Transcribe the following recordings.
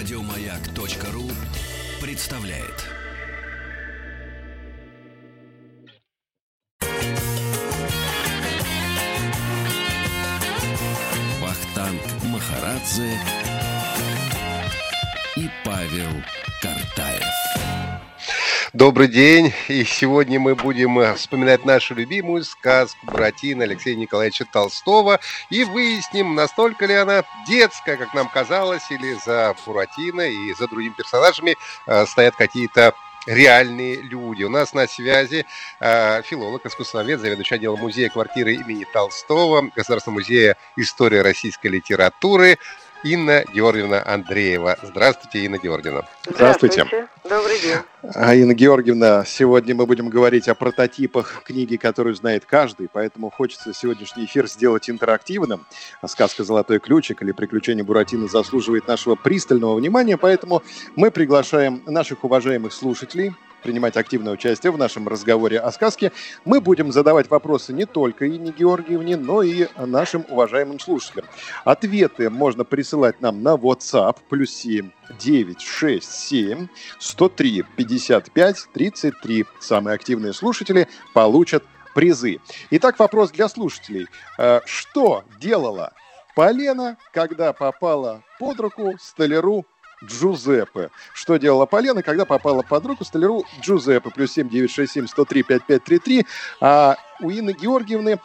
Радиомаяк.ру представляет. Вахтанг Махарадзе и Павел Картаев. Добрый день, и сегодня мы будем э, вспоминать нашу любимую сказку Буратино Алексея Николаевича Толстого и выясним, настолько ли она детская, как нам казалось, или за Буратино и за другими персонажами э, стоят какие-то реальные люди. У нас на связи э, филолог, искусствовед, заведующий отделом музея квартиры имени Толстого, Государственного музея истории российской литературы Инна Георгиевна Андреева. Здравствуйте, Инна Георгиевна. Здравствуйте. Здравствуйте. Добрый день. А, Инна Георгиевна, сегодня мы будем говорить о прототипах книги, которую знает каждый, поэтому хочется сегодняшний эфир сделать интерактивным. Сказка «Золотой ключик» или «Приключения Буратино» заслуживает нашего пристального внимания, поэтому мы приглашаем наших уважаемых слушателей, принимать активное участие в нашем разговоре о сказке. Мы будем задавать вопросы не только Инне Георгиевне, но и нашим уважаемым слушателям. Ответы можно присылать нам на WhatsApp плюс 7 967 103 55 33. Самые активные слушатели получат призы. Итак, вопрос для слушателей. Э, что делала Полена, когда попала под руку столяру Джузеппе. Что делала Полена, когда попала под руку столяру Джузеппе? Плюс 7 967 103 5533. А у Инны Георгиевны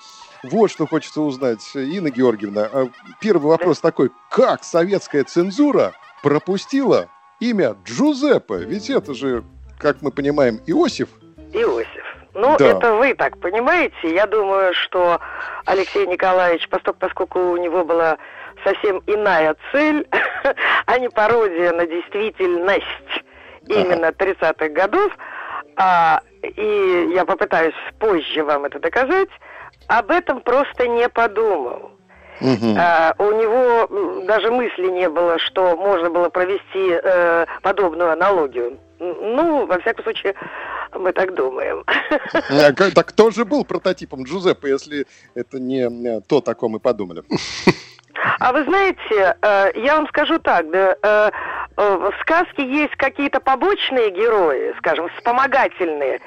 вот что хочется узнать. Инна Георгиевна, а первый вопрос такой. Как советская цензура пропустила имя Джузеппе? Ведь это же, как мы понимаем, Иосиф. Иосиф. Ну, да. это вы так понимаете. Я думаю, что Алексей Николаевич, поскольку у него была совсем иная цель, а не пародия на действительность именно 30-х годов, а, и я попытаюсь позже вам это доказать, об этом просто не подумал. Угу. А, у него даже мысли не было, что можно было провести э, подобную аналогию. Ну, во всяком случае, мы так думаем. А, так кто же был прототипом Джузеппе, если это не то, о ком мы подумали? А вы знаете, э, я вам скажу так, да, э, э, в сказке есть какие-то побочные герои, скажем, вспомогательные.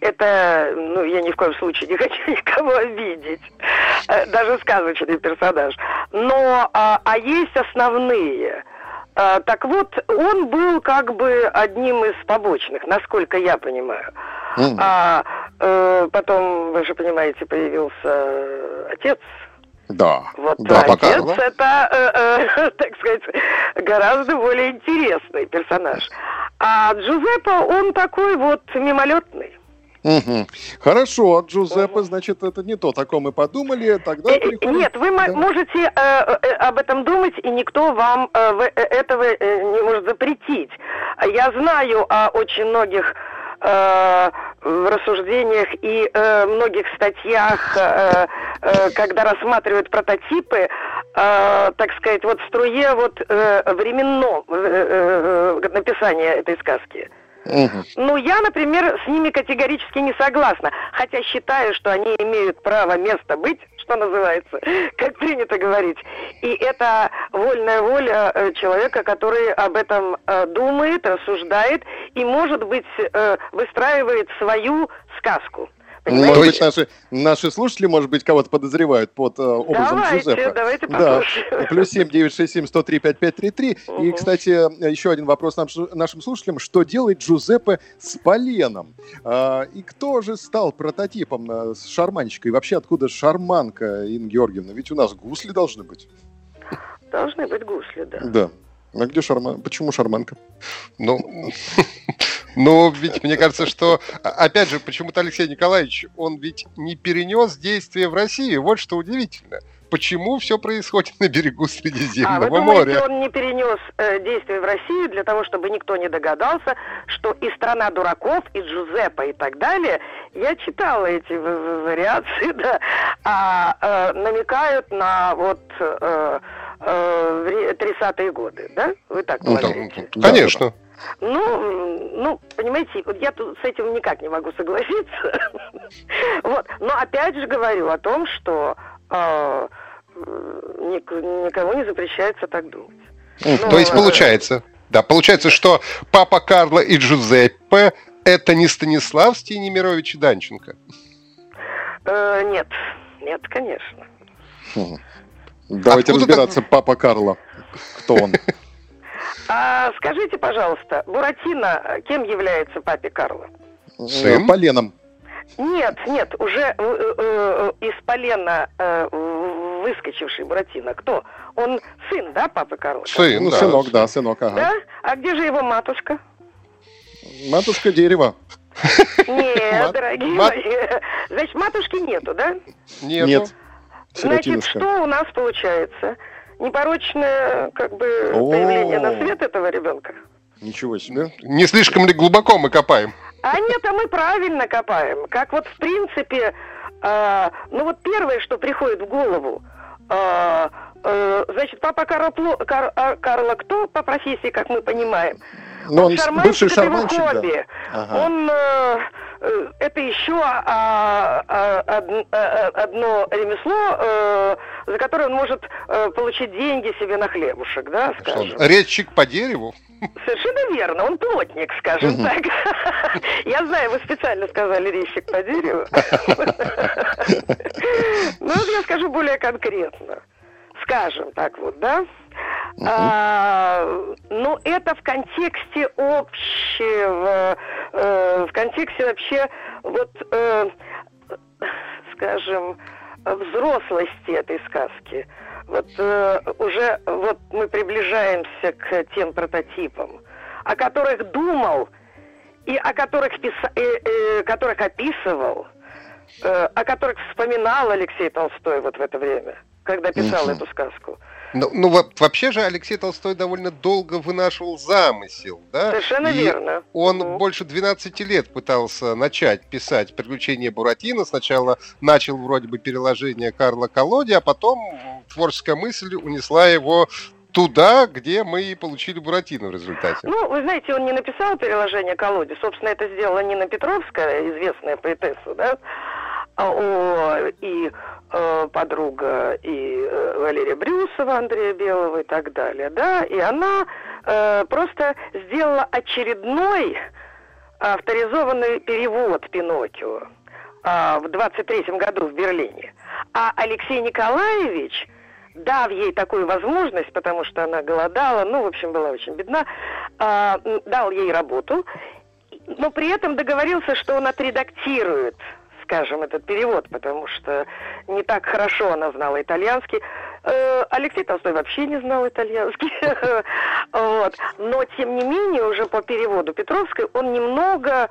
Это, ну, я ни в коем случае не хочу никого обидеть, даже сказочный персонаж. Но, а, а есть основные. Так вот, он был как бы одним из побочных, насколько я понимаю. Mm. А э, потом, вы же понимаете, появился отец да. Вот да, отец пока. это, э, э, так сказать, гораздо более интересный персонаж. А Джузеппе, он такой вот мимолетный. Угу. Хорошо, а Джузеппе, угу. значит, это не то, о ком мы подумали, тогда э, переходим... Нет, вы да. можете э, э, об этом думать, и никто вам э, этого э, не может запретить. Я знаю о очень многих э, в рассуждениях и э, многих статьях, э, э, когда рассматривают прототипы, э, так сказать, вот в струе вот э, временном э, э, написания этой сказки. Угу. Ну, я, например, с ними категорически не согласна, хотя считаю, что они имеют право место быть, что называется, как принято говорить. И это вольная воля э, человека, который об этом э, думает, рассуждает и, может быть, э, выстраивает свою сказку. Понимаете? Может быть, наши, наши слушатели, может быть, кого-то подозревают под э, образом давайте, Джузеппе. Давайте послушаем. Да. Плюс семь девять шесть семь сто три пять пять три три. И, кстати, еще один вопрос нам, нашим слушателям. Что делает Джузеппе с поленом? А, и кто же стал прототипом а, с шарманщикой? И вообще, откуда шарманка, Инна Георгиевна? Ведь у нас гусли должны быть. Должны быть гусли, да. Да. А где шарман? Почему шарманка? Ну, но ведь мне кажется, что, а, опять же, почему-то Алексей Николаевич, он ведь не перенес действия в России. Вот что удивительно. Почему все происходит на берегу Средиземного а, вы думаете, моря? он не перенес э, действия в Россию для того, чтобы никто не догадался, что и страна дураков, и Джузеппе, и так далее. Я читала эти вариации, да, а, э, намекают на вот э, э, 30-е годы, да? Вы так ну? Ну, конечно. Ну, ну, понимаете, вот я тут с этим никак не могу согласиться. вот. Но опять же говорю о том, что э, никому не запрещается так думать. Ну, То есть получается, Да, получается, что папа Карло и Джузеппе это не Станиславский, не Немирович Данченко? Э, нет, нет, конечно. Хм. Давайте Откуда разбираться, так... папа Карло. Кто он? А скажите, пожалуйста, Буратино кем является папе Карло? Сын? Поленом. Нет, нет, уже э, э, э, из полена э, выскочивший Буратино. Кто? Он сын, да, папы Карла? Сын, ну, да. Сынок, да, сынок, ага. Да? А где же его матушка? Матушка дерева. Нет, дорогие мои. Значит, матушки нету, да? Нет. Значит, что у нас получается? Непорочное, как бы, появление на свет этого ребенка? Ничего себе. Не слишком ли глубоко мы копаем? А нет, а мы правильно копаем. Как вот в принципе, э, ну вот первое, что приходит в голову, э, э, значит, папа Карла, Кар, а, Карла кто по профессии, как мы понимаем? Но он, он шарманщик, бывший шарманщик, это его хобби. Да. Ага. Он э, э, это еще а, а, а, а, одно ремесло, э, за которое он может э, получить деньги себе на хлебушек, да, скажем. Резчик по дереву? Совершенно верно, он плотник, скажем угу. так. Я знаю, вы специально сказали резчик по дереву. Ну, я скажу более конкретно. Скажем так вот, да? А, ну, это в контексте общего, э, в контексте вообще, вот, э, скажем, взрослости этой сказки. Вот э, уже вот мы приближаемся к тем прототипам, о которых думал и о которых, писа, которых описывал, о которых вспоминал Алексей Толстой вот в это время, когда писал угу. эту сказку. Ну, ну вообще же Алексей Толстой довольно долго вынашивал замысел, да? Совершенно и верно. Он угу. больше 12 лет пытался начать писать «Приключения Буратино». Сначала начал вроде бы переложение Карла Колоди, а потом творческая мысль унесла его туда, где мы и получили Буратино в результате. Ну, вы знаете, он не написал переложение колоде. Собственно, это сделала Нина Петровская, известная поэтесса, да? А, о, и э, подруга и э, Валерия Брюсова, Андрея Белого и так далее, да, и она э, просто сделала очередной авторизованный перевод Пиноккио э, в 23-м году в Берлине. А Алексей Николаевич, дав ей такую возможность, потому что она голодала, ну, в общем, была очень бедна, э, дал ей работу, но при этом договорился, что он отредактирует скажем, этот перевод, потому что не так хорошо она знала итальянский. Э, Алексей Толстой вообще не знал итальянский. вот. Но, тем не менее, уже по переводу Петровской он немного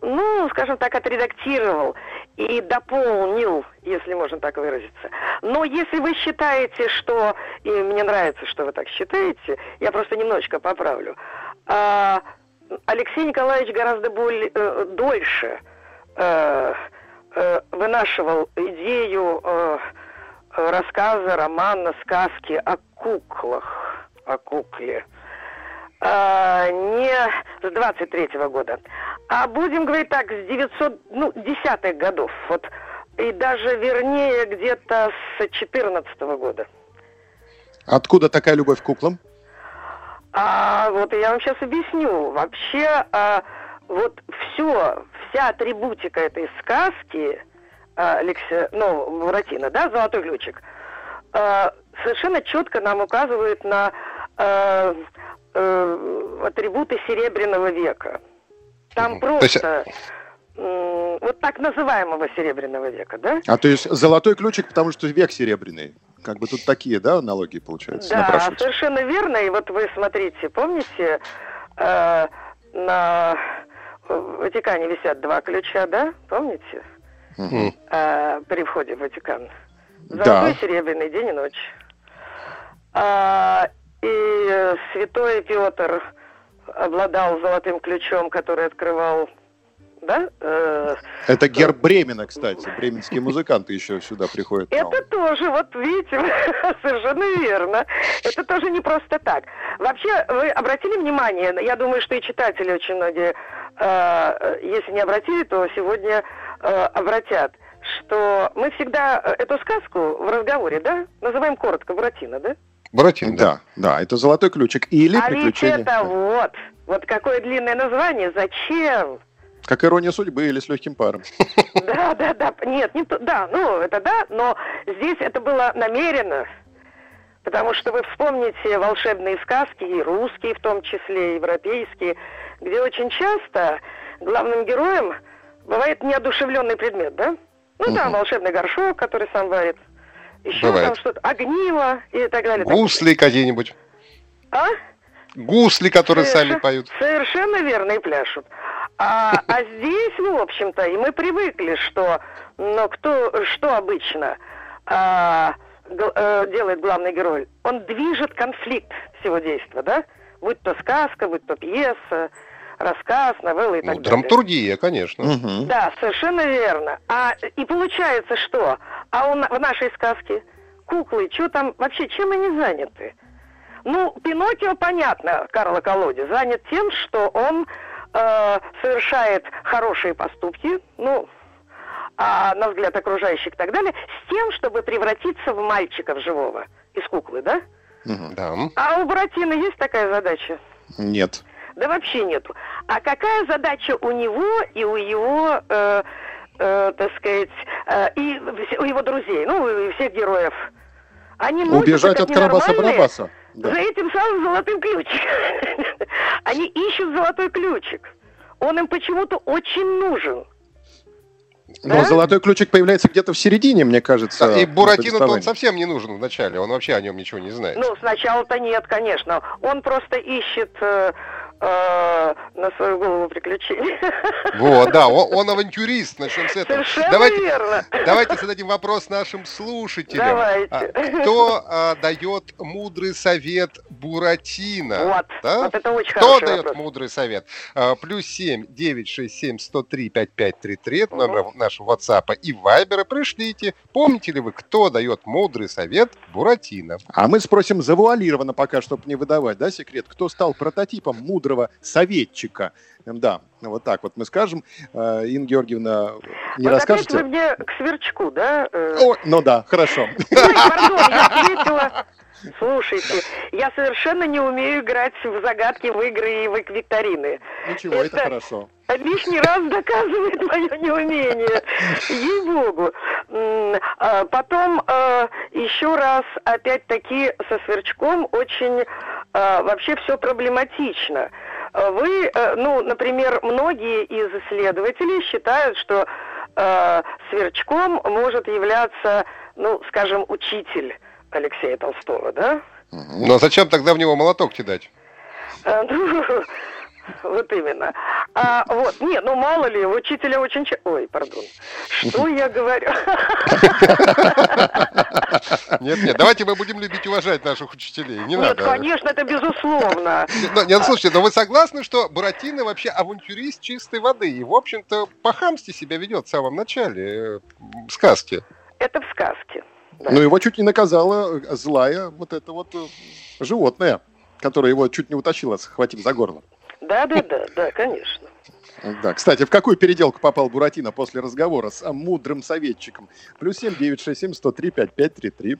ну, скажем так, отредактировал и дополнил, если можно так выразиться. Но если вы считаете, что, и мне нравится, что вы так считаете, я просто немножечко поправлю, а, Алексей Николаевич гораздо более, э, дольше э, э, вынашивал идею э, рассказа, романа, сказки о куклах, о кукле. А, не с 23-го года, а будем говорить так, с 900, ну, десятых годов, вот, и даже вернее где-то с 14 -го года. Откуда такая любовь к куклам? А, вот я вам сейчас объясню. Вообще, а, вот все, вся атрибутика этой сказки, а, Алексея, ну, Буратино, да, «Золотой ключик», а, совершенно четко нам указывает на а, а, атрибуты Серебряного века. Там просто... Вот так называемого Серебряного века, да? А то есть золотой ключик, потому что век серебряный. Как бы тут такие, да, аналогии получаются? Да, совершенно верно. И вот вы смотрите, помните, э, на в Ватикане висят два ключа, да? Помните? Угу. А, при входе в Ватикан. Золотой, да. серебряный, день и ночь. А, и святой Петр обладал золотым ключом, который открывал да? Э, Это герб Бремена, кстати. Бременские музыканты еще сюда приходят. Это тоже, вот видите, совершенно верно. Это тоже не просто так. Вообще, вы обратили внимание, я думаю, что и читатели очень многие, э, если не обратили, то сегодня э, обратят, что мы всегда эту сказку в разговоре, да, называем коротко Буратино, да? Буратино, да. Да, это золотой ключик. Или а приключения. ведь это вот, вот какое длинное название, зачем? Как ирония судьбы или с легким паром. Да, да, да. Нет, не то, да, ну это да, но здесь это было намеренно. Потому что вы вспомните волшебные сказки, и русские в том числе, и европейские, где очень часто главным героем бывает неодушевленный предмет, да? Ну да, волшебный горшок, который сам варит. Еще Бывает. там что-то, огниво и так далее. Гусли какие-нибудь. А? Гусли, которые Соверш... сами поют. Совершенно верно, и пляшут. А, а здесь, в общем-то, и мы привыкли, что, ну, кто, что обычно а, г, а, делает главный герой? Он движет конфликт всего действия, да? Будь то сказка, будь то пьеса, рассказ, новелла и ну, так далее. Драматургия, конечно. Угу. Да, совершенно верно. А и получается что? А он в нашей сказке куклы, что там вообще, чем они заняты? Ну, Пиноккио, понятно, Карло Колоди, занят тем, что он э, совершает хорошие поступки, ну, а на взгляд окружающих и так далее, с тем, чтобы превратиться в мальчика в живого из куклы, да? Да. А у Буратино есть такая задача? Нет. Да вообще нету. А какая задача у него и у его, э, э, так сказать, э, и у его друзей, ну, и всех героев? Они Убежать от Карабаса-Барабаса. Да. За этим самым золотым ключиком. Они ищут золотой ключик. Он им почему-то очень нужен. Но да? золотой ключик появляется где-то в середине, мне кажется. И Буратино он совсем не нужен вначале, он вообще о нем ничего не знает. Ну, сначала-то нет, конечно. Он просто ищет э, э, на свою голову приключений. Вот, да, он, он авантюрист, начнем с этого. Совершенно давайте, верно. Давайте зададим вопрос нашим слушателям. Давайте. А, кто а, дает мудрый совет Буратино? Вот, да? вот это очень Кто дает вопрос. мудрый совет? А, плюс семь девять шесть семь сто три пять пять три три номер угу. нашего WhatsApp и Вайбера. Пришлите. Помните ли вы, кто дает мудрый совет Буратино? А мы спросим завуалированно пока, чтобы не выдавать, да, секрет? Кто стал прототипом мудрого мудрого советчика. Да, вот так вот мы скажем. Э, Инна Георгиевна, не вот расскажете? Опять вы мне к сверчку, да? Э? О, ну да, хорошо. Ой, пардон, я ответила. Слушайте, я совершенно не умею играть в загадки, в игры и в викторины. Ничего, это, это хорошо. Лишний раз доказывает мое неумение. Ей-богу. А потом а, еще раз, опять-таки, со сверчком очень вообще все проблематично. Вы, ну, например, многие из исследователей считают, что сверчком может являться, ну, скажем, учитель Алексея Толстого, да? Ну а зачем тогда в него молоток кидать? Ну, вот именно. А вот, не, ну мало ли, учителя очень... Ой, пардон. Что я говорю? Нет, нет, давайте мы будем любить и уважать наших учителей. Не нет, надо. конечно, это безусловно. Но, нет, слушайте, но вы согласны, что Буратино вообще авантюрист чистой воды? И, в общем-то, по-хамски себя ведет в самом начале э, сказки. Это в сказке. Да. Но его чуть не наказала злая вот это вот э, животное, которое его чуть не утащило, схватив за горло. Да, да, да, да, конечно. Да, кстати, в какую переделку попал Буратино после разговора с мудрым советчиком? Плюс семь девять шесть семь сто три пять пять три три.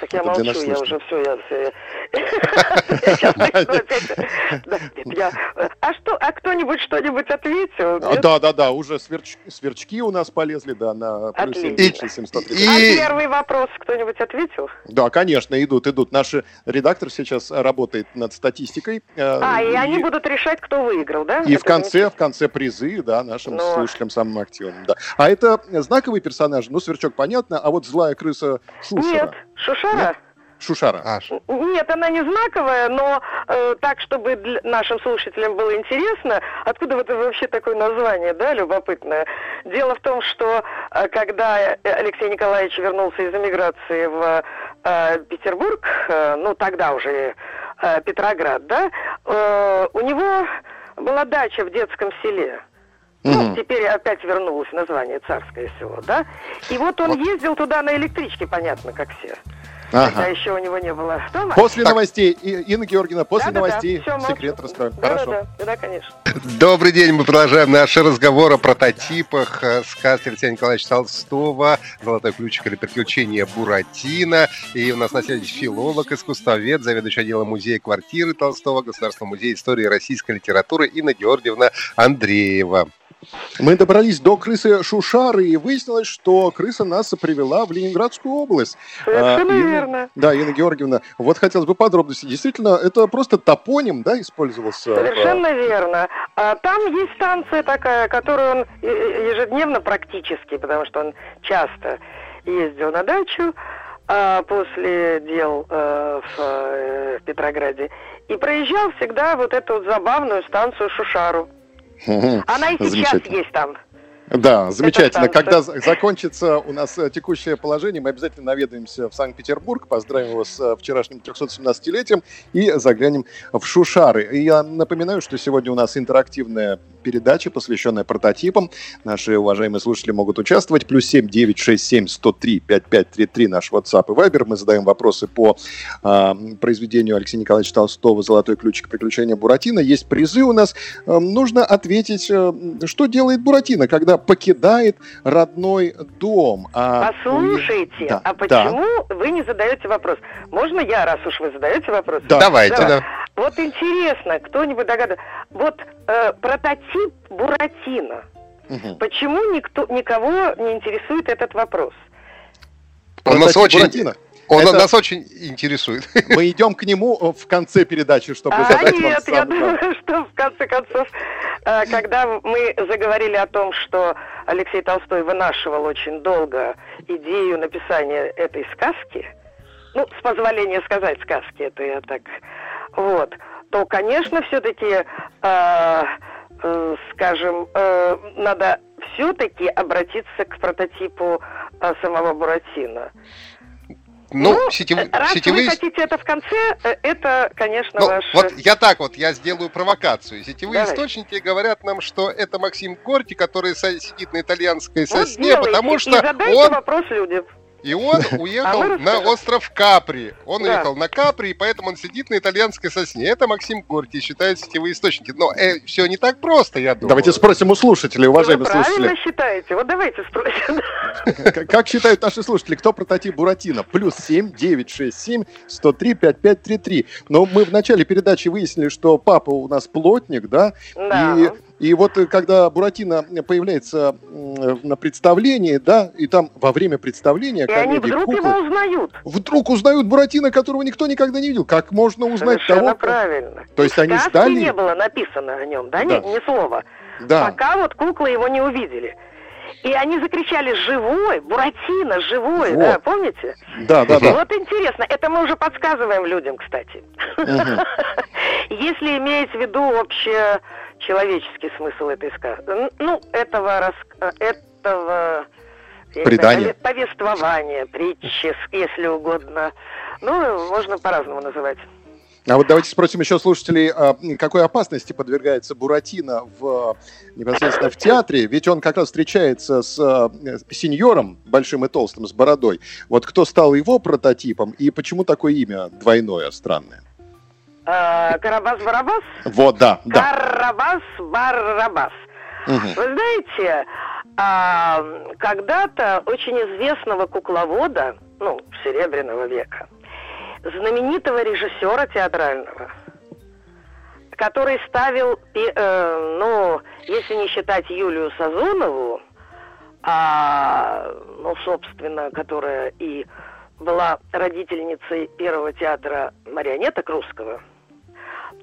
Так я молчу, я уже все, я все. А что, а кто-нибудь что-нибудь ответил? Да, да, да, уже сверчки у нас полезли, да, на плюс 7703. А первый вопрос кто-нибудь ответил? Да, конечно, идут, идут. Наш редактор сейчас работает над статистикой. Э, а, и они будут решать, кто выиграл, да? И в конце, в конце призы, да, нашим ну. слушателям самым активным, да. А это знаковый персонаж, ну, сверчок понятно, а вот злая крыса Шушера. Нет, Шушара? Нет? Шушара. А, Нет, она не знаковая, но э, так, чтобы для нашим слушателям было интересно, откуда это вообще такое название, да, любопытное. Дело в том, что э, когда Алексей Николаевич вернулся из эмиграции в э, Петербург, э, ну тогда уже э, Петроград, да, э, у него была дача в детском селе. Ну, теперь опять вернулось название царское село, да? И вот он ездил туда на электричке, понятно, как все. Ага. Хотя еще у него не было дома. После так. новостей, Инна Георгиевна, после да, новостей да, да. секрет раскроем. Да, Хорошо. Да, да, да, конечно. Добрый день, мы продолжаем наши разговоры о прототипах э, сказки Алексея Николаевича Толстого «Золотой ключик» или «Приключения Буратино». И у нас на связи филолог, искусствовед, заведующий отделом музея квартиры Толстого Государственного музея истории российской литературы Инна Георгиевна Андреева. Мы добрались до крысы Шушары, и выяснилось, что крыса нас привела в Ленинградскую область. Совершенно а, верно. Да, Инна Георгиевна, вот хотелось бы подробности. Действительно, это просто топоним, да, использовался? Совершенно верно. А, там есть станция такая, которую он ежедневно практически, потому что он часто ездил на дачу а, после дел а, в, а, в Петрограде, и проезжал всегда вот эту вот забавную станцию Шушару. Она и сейчас есть там. Да, замечательно. Когда закончится у нас э, текущее положение, мы обязательно наведаемся в Санкт-Петербург, поздравим его с э, вчерашним 317-летием и заглянем в Шушары. И я напоминаю, что сегодня у нас интерактивная передача, посвященная прототипам. Наши уважаемые слушатели могут участвовать. Плюс 7 967 103 5533 наш WhatsApp и Viber. Мы задаем вопросы по э, произведению Алексея Николаевича Толстого «Золотой ключик. Приключения Буратино». Есть призы у нас. Э, нужно ответить, э, что делает Буратино, когда покидает родной дом. А Послушайте, да, а почему да. вы не задаете вопрос? Можно я, раз уж вы задаете вопрос? Да. Давайте, да. да. Вот интересно, кто-нибудь догадывается. Вот э, прототип Буратино. Угу. Почему никто, никого не интересует этот вопрос? Он нас очень... Буратино. Он это... нас очень интересует. Мы идем к нему э, в конце передачи, чтобы а задать нет, вам сам я думаю, что в конце концов, э, когда мы заговорили о том, что Алексей Толстой вынашивал очень долго идею написания этой сказки, ну, с позволения сказать сказки, это я так, вот, то, конечно, все-таки, э, э, скажем, э, надо все-таки обратиться к прототипу э, самого Буратино. Ну, ну сетев... раз сетевые... вы хотите это в конце, э, это, конечно, ну, ваш... Вот я так вот, я сделаю провокацию. Сетевые Давай. источники говорят нам, что это Максим Горти, который сидит на итальянской сосне, вот потому что он... вопрос людям. И он уехал а на остров Капри. Он да. уехал на Капри, и поэтому он сидит на итальянской сосне. Это Максим Горти считает сетевые источники. Но э, все не так просто, я думаю. Давайте спросим у слушателей, уважаемые Вы слушатели. правильно считаете? Вот давайте спросим. Как считают наши слушатели, кто прототип Буратино? Плюс 7 9 6 7 103 5 5 3 3. Но мы в начале передачи выяснили, что папа у нас плотник, да? Да. И и вот э, когда Буратино появляется на представлении, да, и там во время представления... И они вдруг куклы, его узнают. Вдруг узнают Буратино, которого никто никогда не видел. Как можно узнать Совершенно того... правильно. То есть они стали... не было написано о нем, да, да. Ни, ни слова. Да. Пока вот куклы его не увидели. И они закричали «Живой! Буратино, живой!» вот. Да, помните? Да, да, да. Вот интересно, это мы уже подсказываем людям, кстати. Если иметь в виду общее человеческий смысл этой сказки. Ну, этого, рас... этого Предание. Повествования, притчи, если угодно. Ну, можно по-разному называть. А вот давайте спросим еще слушателей, а, какой опасности подвергается Буратино в, непосредственно в театре, ведь он как раз встречается с э, сеньором, большим и толстым, с бородой. Вот кто стал его прототипом и почему такое имя двойное, странное? Э, Карабас-Барабас? Вот, да, да. Карабас-Барабас. Угу. Вы знаете, а, когда-то очень известного кукловода, ну, Серебряного века, знаменитого режиссера театрального, который ставил, э, ну, если не считать Юлию Сазонову, а, ну, собственно, которая и была родительницей первого театра марионеток русского,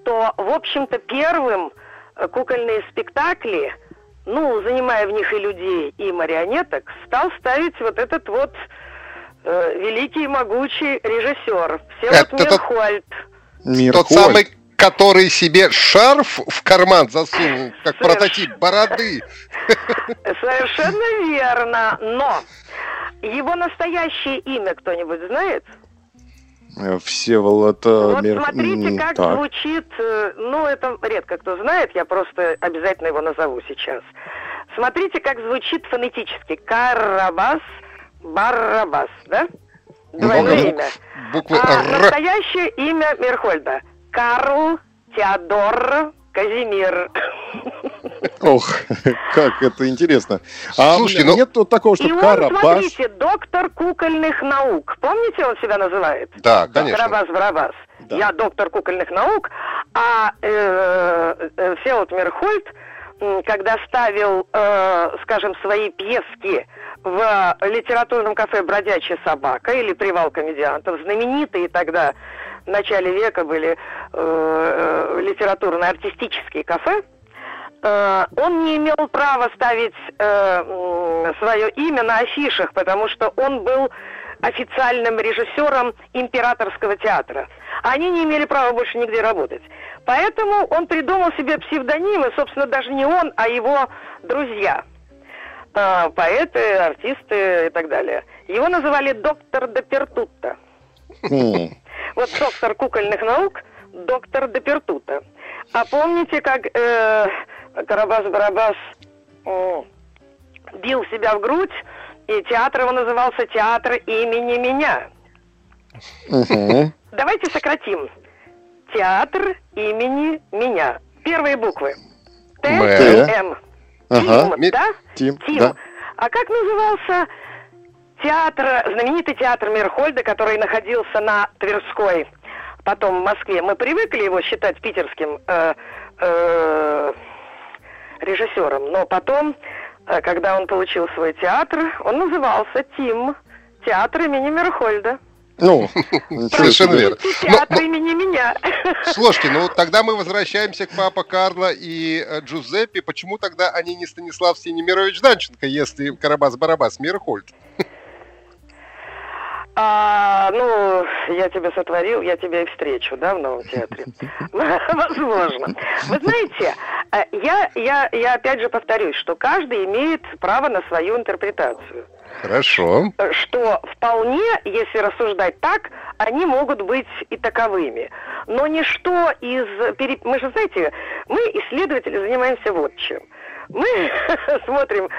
то, в общем-то, первым э, кукольные спектакли, ну, занимая в них и людей, и марионеток, стал ставить вот этот вот э, великий и могучий режиссер Всеволод Мирхольд. Мирхольд. Тот самый, который себе шарф в карман засунул, как Соверш... прототип бороды. Совершенно верно, но его настоящее имя кто-нибудь знает? Э, Всеволод... Э, вот Мир... смотрите, как так. звучит, э, ну, это редко кто знает, я просто обязательно его назову сейчас. Смотрите, как звучит фонетически. Карабас, Барабас, да? Двойное ну, имя. Буквы а Р. настоящее имя Мирхольда. Карл Теодор Казимир. Ох, как это интересно. А Слушайте, ну... нет тут такого, что И Карабас... он, смотрите, доктор кукольных наук. Помните, он себя называет? Да, конечно. Карабас-Барабас. Да. Я доктор кукольных наук, а э, э, Всеволод Мирхольд, когда ставил, э, скажем, свои пьески в литературном кафе «Бродячая собака» или «Привал комедиантов», знаменитые тогда в начале века были э, э, литературно-артистические кафе, он не имел права ставить э, свое имя на афишах, потому что он был официальным режиссером императорского театра. Они не имели права больше нигде работать. Поэтому он придумал себе псевдонимы, собственно, даже не он, а его друзья. Э, поэты, артисты и так далее. Его называли доктор Депертутта. Вот доктор кукольных наук, доктор Депертута. А помните, как э, Карабас-Барабас бил себя в грудь, и театр его назывался «Театр имени меня». Угу. Давайте сократим. Театр имени меня. Первые буквы. Т, М. Ага. Тим, да? Тим, Тим. Да. А как назывался театр, знаменитый театр Мирхольда, который находился на Тверской, потом в Москве. Мы привыкли его считать питерским э, э, режиссером, но потом, э, когда он получил свой театр, он назывался Тим, театр имени Мирхольда. Ну, совершенно верно. Театр но, имени меня. Слушайте, ну тогда мы возвращаемся к папа Карло и э, Джузеппе. Почему тогда они не Станислав Синемирович Данченко, если Карабас-Барабас Мирхольд? А, ну, я тебя сотворил, я тебя и встречу, да, в новом театре. Возможно. Вы знаете, э, я, я, я опять же повторюсь, что каждый имеет право на свою интерпретацию. Хорошо. Э, что вполне, если рассуждать так, они могут быть и таковыми. Но ничто из... Мы же, знаете, мы, исследователи, занимаемся вот чем – мы смотрим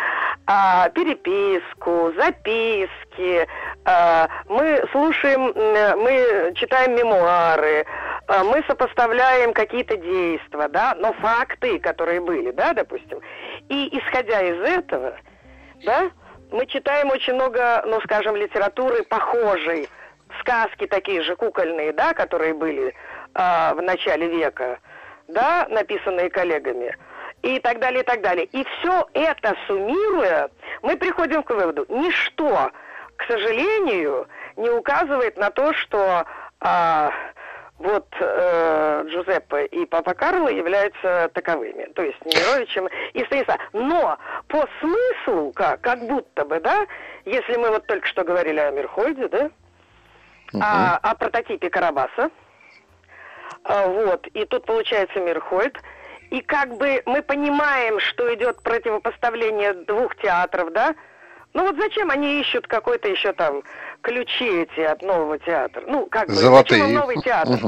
а, переписку, записки, мы слушаем, мы читаем мемуары, а, мы сопоставляем какие-то действия, да, но факты, которые были, да, допустим. И исходя из этого, да, мы читаем очень много, ну, скажем, литературы похожей, сказки такие же кукольные, да, которые были а, в начале века, да, написанные коллегами и так далее, и так далее. И все это суммируя, мы приходим к выводу, ничто, к сожалению, не указывает на то, что а, вот э, Джузеппе и Папа Карло являются таковыми, то есть Немировичем и Станислав. Но по смыслу, как, как будто бы, да, если мы вот только что говорили о Мирхольде, да, uh-huh. о, о прототипе Карабаса, а, вот, и тут получается Мирхольд, и как бы мы понимаем, что идет противопоставление двух театров, да? Ну вот зачем они ищут какой-то еще там ключи эти от нового театра? Ну, как бы, Золотые. зачем новый театр?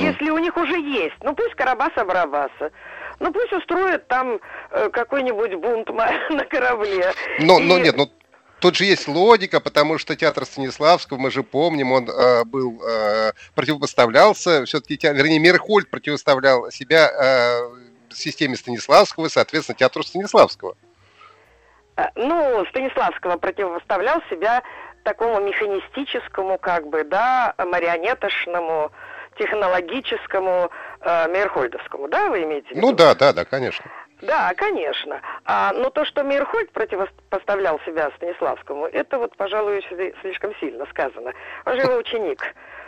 Если у них уже есть. Ну, пусть Карабаса-Барабаса. Ну, пусть устроят там э, какой-нибудь бунт на корабле. Но, и... но нет, ну Тут же есть логика, потому что театр Станиславского, мы же помним, он э, был э, противопоставлялся, все-таки, вернее, Мирхольд противоставлял себя э, системе Станиславского и, соответственно, театру Станиславского. Э, ну, Станиславского противоставлял себя такому механистическому, как бы, да, марионеточному, технологическому э, Мейерхольдовскому, да, вы имеете в виду? Ну да, да, да, конечно. Да, конечно. А, но то, что Мейерхольд противопоставлял себя Станиславскому, это вот, пожалуй, слишком сильно сказано. Он же его ученик.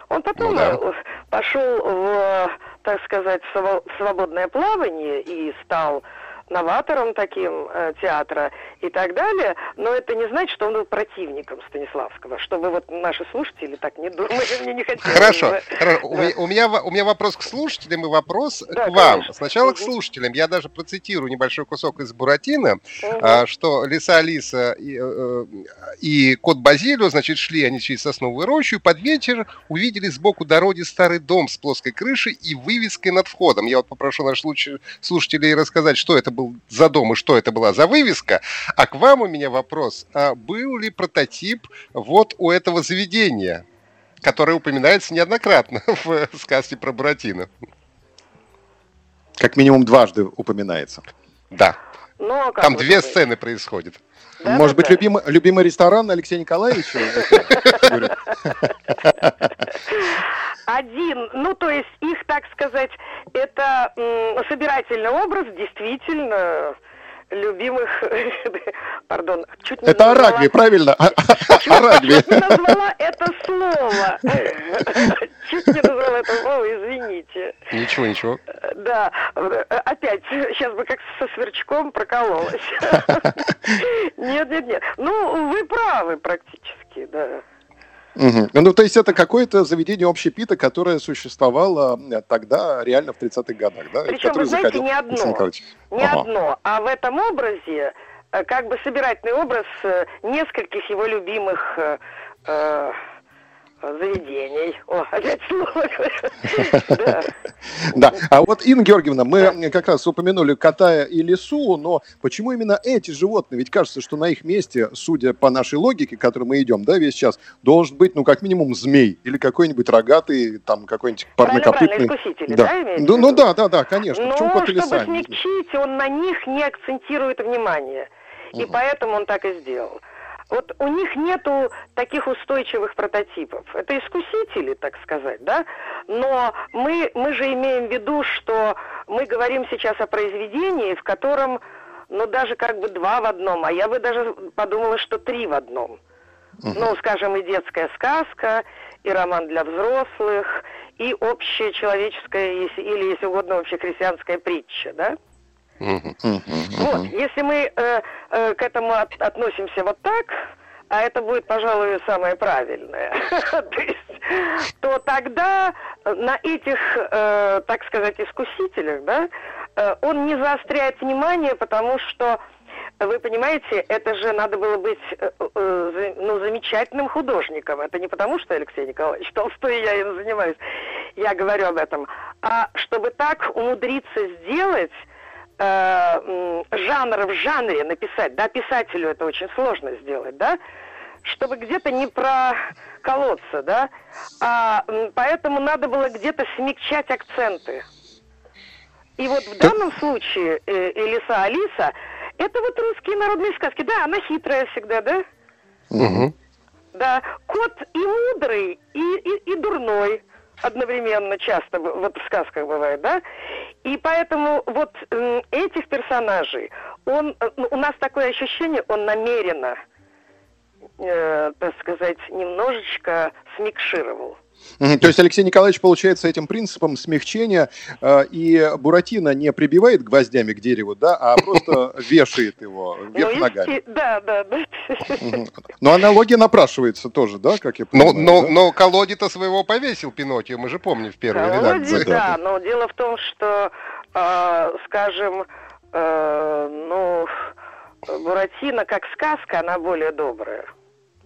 Он потом ну, да. Э, пошел в, так сказать, в свободное плавание и стал новатором таким э, театра и так далее, но это не значит, что он был противником Станиславского, чтобы вот наши слушатели так не думали, мне не хотелось. Хорошо, хорошо. Да. У, у, меня, у меня вопрос к слушателям и вопрос да, к вам. Конечно. Сначала угу. к слушателям. Я даже процитирую небольшой кусок из Буратино, угу. а, что Лиса Алиса и, э, и кот Базилио, значит, шли они через сосновую рощу, и под вечер увидели сбоку дороги старый дом с плоской крышей и вывеской над входом. Я вот попрошу наших слушателей рассказать, что это был за дом и что это была за вывеска. А к вам у меня вопрос. А был ли прототип вот у этого заведения? которая упоминается неоднократно в сказке про Буратино. Как минимум дважды упоминается. Да. Ну, а Там две быть? сцены происходят. Да, Может да, быть, да. Любимый, любимый ресторан Алексея Николаевича? Один, ну то есть их, так сказать, это собирательный образ, действительно, любимых, пардон, чуть не Это назвала... Арагви, правильно? Арагви. Чуть не назвала это слово. Чуть не назвала это слово, извините. Ничего, ничего. Да, опять, сейчас бы как со сверчком прокололась. Нет, нет, нет. Ну, вы правы практически, да. Угу. Ну, то есть это какое-то заведение общепита, которое существовало э, тогда реально в 30-х годах, да? Причем, вы знаете, не одно, не ага. одно, а в этом образе э, как бы собирательный образ э, нескольких его любимых заведений. О, опять слово. Да. А вот, Инна Георгиевна, мы как раз упомянули кота и лису, но почему именно эти животные? Ведь кажется, что на их месте, судя по нашей логике, к которой мы идем, да, весь час, должен быть, ну, как минимум, змей или какой-нибудь рогатый, там, какой-нибудь парнокопытный. да? Ну, ну да, да, да, конечно. Но, чтобы смягчить, он на них не акцентирует внимание. И поэтому он так и сделал. Вот у них нету таких устойчивых прототипов. Это искусители, так сказать, да? Но мы, мы же имеем в виду, что мы говорим сейчас о произведении, в котором, ну, даже как бы два в одном, а я бы даже подумала, что три в одном. Uh-huh. Ну, скажем, и детская сказка, и роман для взрослых, и общая человеческая, или, если угодно, общехристианская притча, да? Вот, если мы э, э, к этому от, относимся вот так, а это будет, пожалуй, самое правильное, то, есть, то тогда на этих, э, так сказать, искусителях, да, э, он не заостряет внимание, потому что вы понимаете, это же надо было быть э, э, ну, замечательным художником. Это не потому, что Алексей Николаевич Толстой я им занимаюсь, я говорю об этом, а чтобы так умудриться сделать э, жанр в жанре написать, да, писателю это очень сложно сделать, да, чтобы где-то не проколоться, да, а поэтому надо было где-то смягчать акценты. И вот в данном случае э, Элиса Алиса, это вот русские народные сказки, да, она хитрая всегда, да? Угу. Да, кот и мудрый, и, и, и дурной одновременно часто вот в сказках бывает, да? И поэтому вот этих персонажей, он, э, ну, у нас такое ощущение, он намеренно, э, так сказать, немножечко смикшировал. То есть Алексей Николаевич, получается, этим принципом смягчения э, и Буратино не прибивает гвоздями к дереву, да, а просто вешает его вверх ну, ногами. Да, да, да. Но аналогия напрашивается тоже, да, как я понимаю? Но, но, но колоди-то своего повесил Пиноккио, мы же помним в первой Колоди, редакции. Да, да, но дело в том, что, э, скажем, э, ну, Буратино как сказка, она более добрая.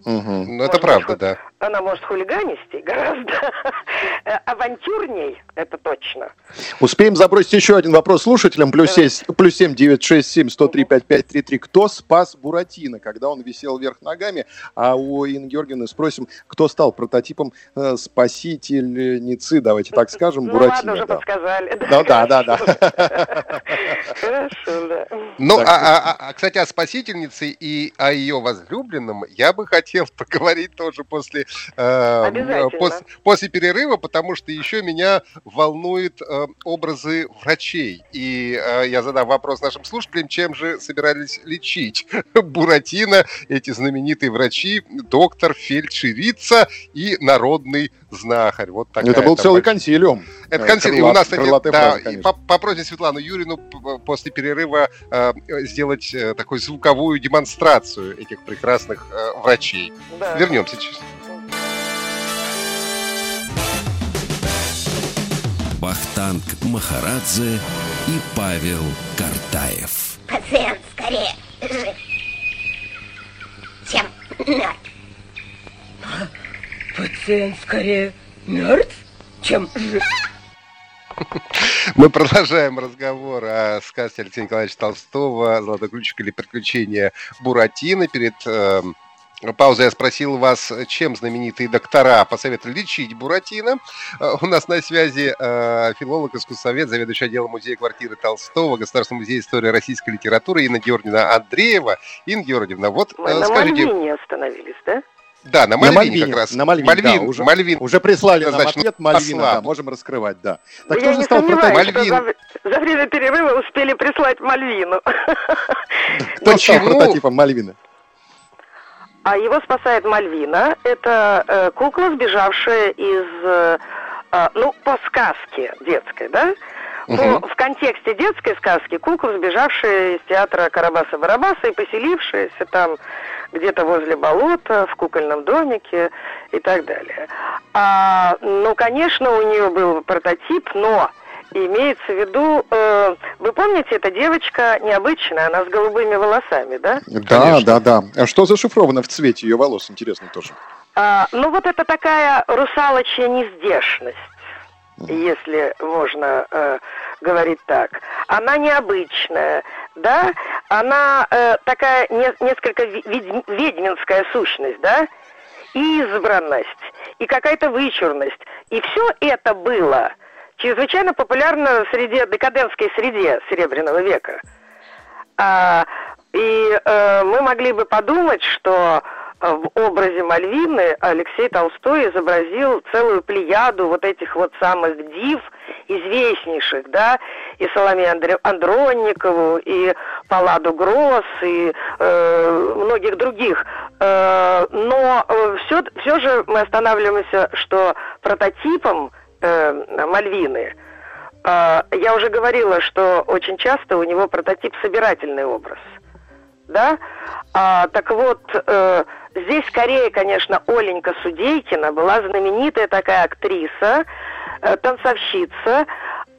Угу. Ну, это правда, да. Она может хулиганистей гораздо авантюрней, это точно. Успеем забросить еще один вопрос слушателям. Плюс, 7, плюс 7 967 103 5533. Кто спас Буратино, когда он висел вверх ногами? А у Инны Георгиевны спросим, кто стал прототипом э, спасительницы, давайте так скажем, ну, Буратино. ладно, уже да. подсказали. Ну, да, да, да. Хорошо, да. Ну, а, а, а, кстати, о спасительнице и о ее возлюбленном я бы хотел хотел поговорить тоже после, э, пос, после перерыва, потому что еще меня волнуют э, образы врачей. И э, я задам вопрос нашим слушателям, чем же собирались лечить Буратино, эти знаменитые врачи, доктор, фельдшерица и народный знахарь. Вот такая Это был целый большая... консилиум. Это консилиум. у нас, кстати, да, фраза, попросим Светлану Юрину после перерыва э, сделать э, такую звуковую демонстрацию этих прекрасных э, врачей. Да. Вернемся сейчас. Бахтанг Махарадзе и Павел Картаев. Пациент, скорее! Чем мертв. Пациент скорее мертв, чем жив. Мы продолжаем разговор о сказке Алексея Николаевича Толстого «Золотой ключик» или «Приключения Буратино» перед э, паузы я спросил вас, чем знаменитые доктора посоветовали лечить Буратино. Э, у нас на связи э, филолог, искусствовед, заведующий отделом музея квартиры Толстого, Государственного музея истории российской литературы Инна Георгиевна Андреева. Инна Георгиевна, вот Мы на скажите... Мальвине остановились, да? Да, на Мальвине, на Мальвине как раз. На Мальвине, Мальвин, да, уже, Мальвин. уже прислали нам ответ Мальвина, да, можем раскрывать, да. Так Я не стал сомневаюсь, что за, за время перерыва успели прислать Мальвину. Кто стал прототипом Мальвина? А его спасает Мальвина. Это э, кукла, сбежавшая из, э, э, ну, по сказке детской, да? Угу. Ну, в контексте детской сказки кукла, сбежавшая из театра Карабаса-Барабаса и поселившаяся там где-то возле болота, в кукольном домике и так далее. А, ну, конечно, у нее был прототип, но имеется в виду, э, вы помните, эта девочка необычная, она с голубыми волосами, да? Да, Конечно. да, да. А что зашифровано в цвете ее волос, интересно тоже? А, ну вот это такая русалочья нездешность, если можно э, говорить так. Она необычная, да? Она э, такая не, несколько ведь, ведьминская сущность, да? И избранность, и какая-то вычурность. И все это было чрезвычайно популярна в среде, декадентской среде Серебряного века. А, и а, мы могли бы подумать, что э, в образе Мальвины Алексей Толстой изобразил целую плеяду вот этих вот самых див, известнейших, да, и Соломею Андре... Андронникову, и Палладу Гросс, и э, многих других. Э, но э, все, все же мы останавливаемся, что прототипом э, Мальвины. Э, я уже говорила, что очень часто у него прототип собирательный образ. Да? А, так вот, э, здесь скорее, конечно, Оленька Судейкина была знаменитая такая актриса, э, танцовщица,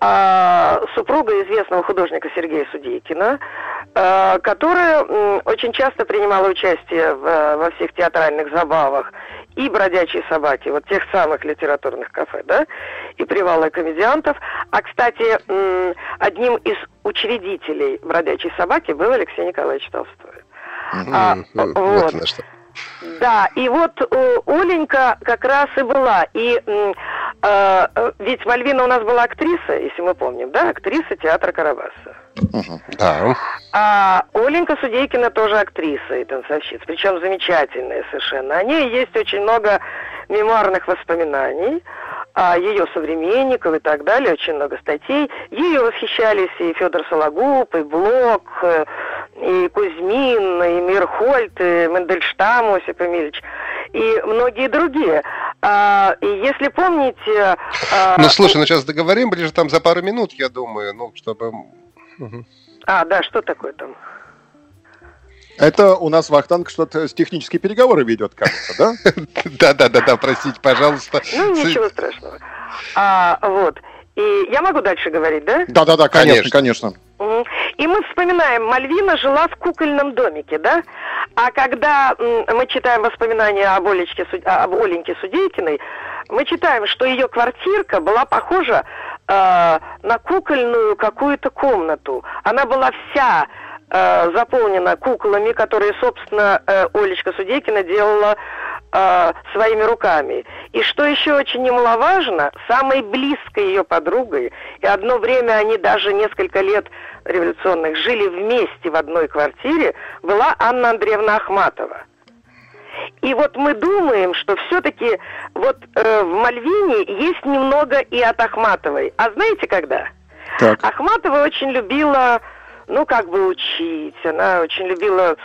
э, супруга известного художника Сергея Судейкина, э, которая э, очень часто принимала участие в, во всех театральных забавах и «Бродячие собаки», вот тех самых литературных кафе, да, и «Привалы комедиантов». А, кстати, одним из учредителей «Бродячей собаки» был Алексей Николаевич Толстой. А, вот. вот что. Да, и вот э, Оленька как раз и была. И э, э, ведь Мальвина у нас была актриса, если мы помним, да, актриса театра Карабаса. Угу. Да. А Оленька Судейкина тоже актриса и танцовщица, причем замечательная совершенно. О ней есть очень много мемуарных воспоминаний а ее современников и так далее, очень много статей. Ее восхищались и Федор Сологуб, и Блок, э, и Кузьмин, и Мирхольд, и Мендельштам Осип Эмильевич, и многие другие. А, и если помните... А, ну, слушай, ну сейчас договорим ближе там за пару минут, я думаю, ну, чтобы... А, да, что такое там? Это у нас Вахтанг что-то с технические переговоры ведет, кажется, да? Да-да-да, простите, пожалуйста. Ну, ничего страшного. А, вот. И я могу дальше говорить, да? Да-да-да, конечно, конечно. И мы вспоминаем, Мальвина жила в кукольном домике, да? А когда мы читаем воспоминания об, Олечке, об Оленьке Судейкиной, мы читаем, что ее квартирка была похожа э, на кукольную какую-то комнату. Она была вся э, заполнена куклами, которые, собственно, э, Олечка Судейкина делала э, своими руками. И что еще очень немаловажно, самой близкой ее подругой, и одно время они даже несколько лет революционных жили вместе в одной квартире, была Анна Андреевна Ахматова. И вот мы думаем, что все-таки вот э, в Мальвине есть немного и от Ахматовой. А знаете когда? Так. Ахматова очень любила ну, как бы учить. Она очень любила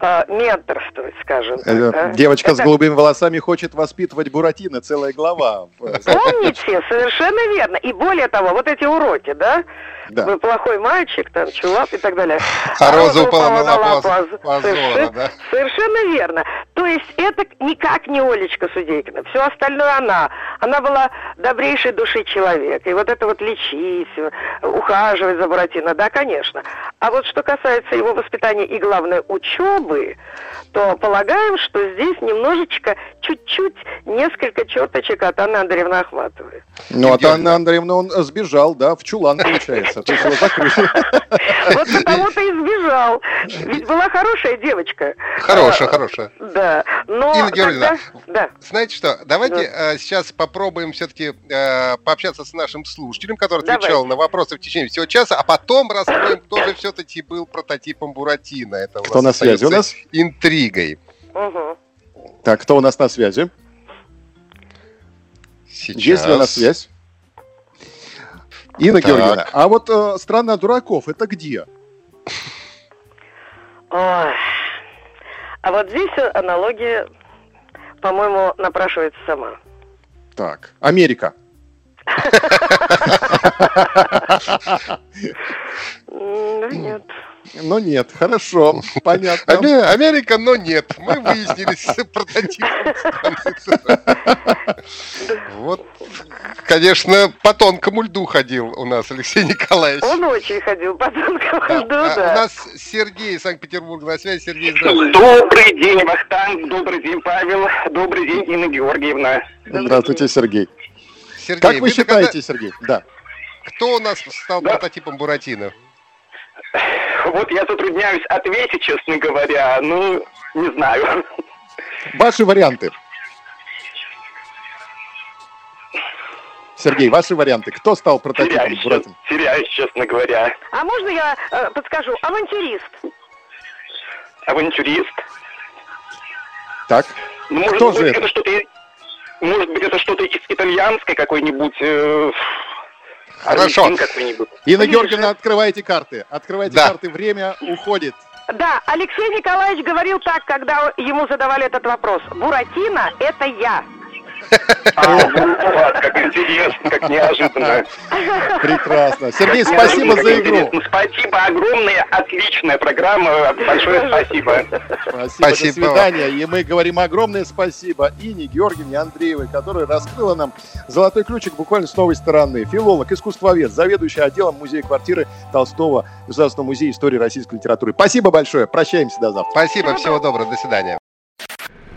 э, менторствовать, скажем так. А? Девочка Это... с голубыми волосами хочет воспитывать Буратино, целая глава. Помните, совершенно верно. И более того, вот эти уроки, да? Да. Вы плохой мальчик, там, чулап и так далее. А, а роза упала на лапу Совершенно, да? совершенно верно. То есть это никак не Олечка Судейкина. Все остальное она. Она была добрейшей души человек. И вот это вот лечить, ухаживать за Буратино, да, конечно. А вот что касается его воспитания и, главное, учебы, то полагаем, что здесь немножечко, чуть-чуть, несколько черточек от Анны Андреевны Ахматовой. Ну, от Анны Андреевны он сбежал, да, в чулан, получается. То есть его закрыли. Вот потому-то и сбежал. Ведь была хорошая девочка. Хорошая, а, хорошая. Да. Но Инна Георгиевна, да. знаете что, давайте да. э, сейчас попробуем все-таки э, пообщаться с нашим слушателем, который отвечал на вопросы в течение всего часа, а потом раскроем, кто же все-таки был прототипом Буратино. Это кто на связи у нас? Интригой. Угу. Так, кто у нас на связи? Сейчас. Есть ли у нас связь? Инна так. Георгиевна, а вот э, страна дураков, это где? Ой. А вот здесь аналогия, по-моему, напрашивается сама. Так, Америка. Нет. Но нет, хорошо, понятно. Америка, но нет. Мы выяснили с прототипом Вот, конечно, по тонкому льду ходил у нас Алексей Николаевич. Он очень ходил по тонкому льду, да. А у нас Сергей из Санкт-Петербурга на связи. Сергей, здравствуйте. Добрый день, Вахтанг. Добрый день, Павел. Добрый день, Инна Георгиевна. Здравствуйте, Сергей. Сергей как вы считаете, Сергей? Да. Кто у нас стал да. прототипом Буратино? Вот я затрудняюсь ответить, честно говоря. Ну, не знаю. Ваши варианты. Сергей, ваши варианты. Кто стал прототипом теряюсь, Буратино? Теряюсь, честно говоря. А можно я э, подскажу? Авантюрист. Авантюрист. Так. Ну, может Кто быть, же это? это что-то может быть, это что-то из итальянской какой-нибудь... Э, Хорошо. Инна Георгиевна, открывайте карты. Открывайте да. карты, время уходит. Да, Алексей Николаевич говорил так, когда ему задавали этот вопрос. Буратино – это я. А, вот, как интересно, как неожиданно. Прекрасно. Сергей, спасибо за игру. Спасибо огромное, отличная программа. Большое спасибо. Спасибо, спасибо. до свидания. И мы говорим огромное спасибо Ине Георгиевне Андреевой, которая раскрыла нам золотой ключик буквально с новой стороны. Филолог, искусствовед, заведующий отделом музея-квартиры Толстого Государственного музея истории российской литературы. Спасибо большое. Прощаемся до завтра. Спасибо, всего доброго, до свидания.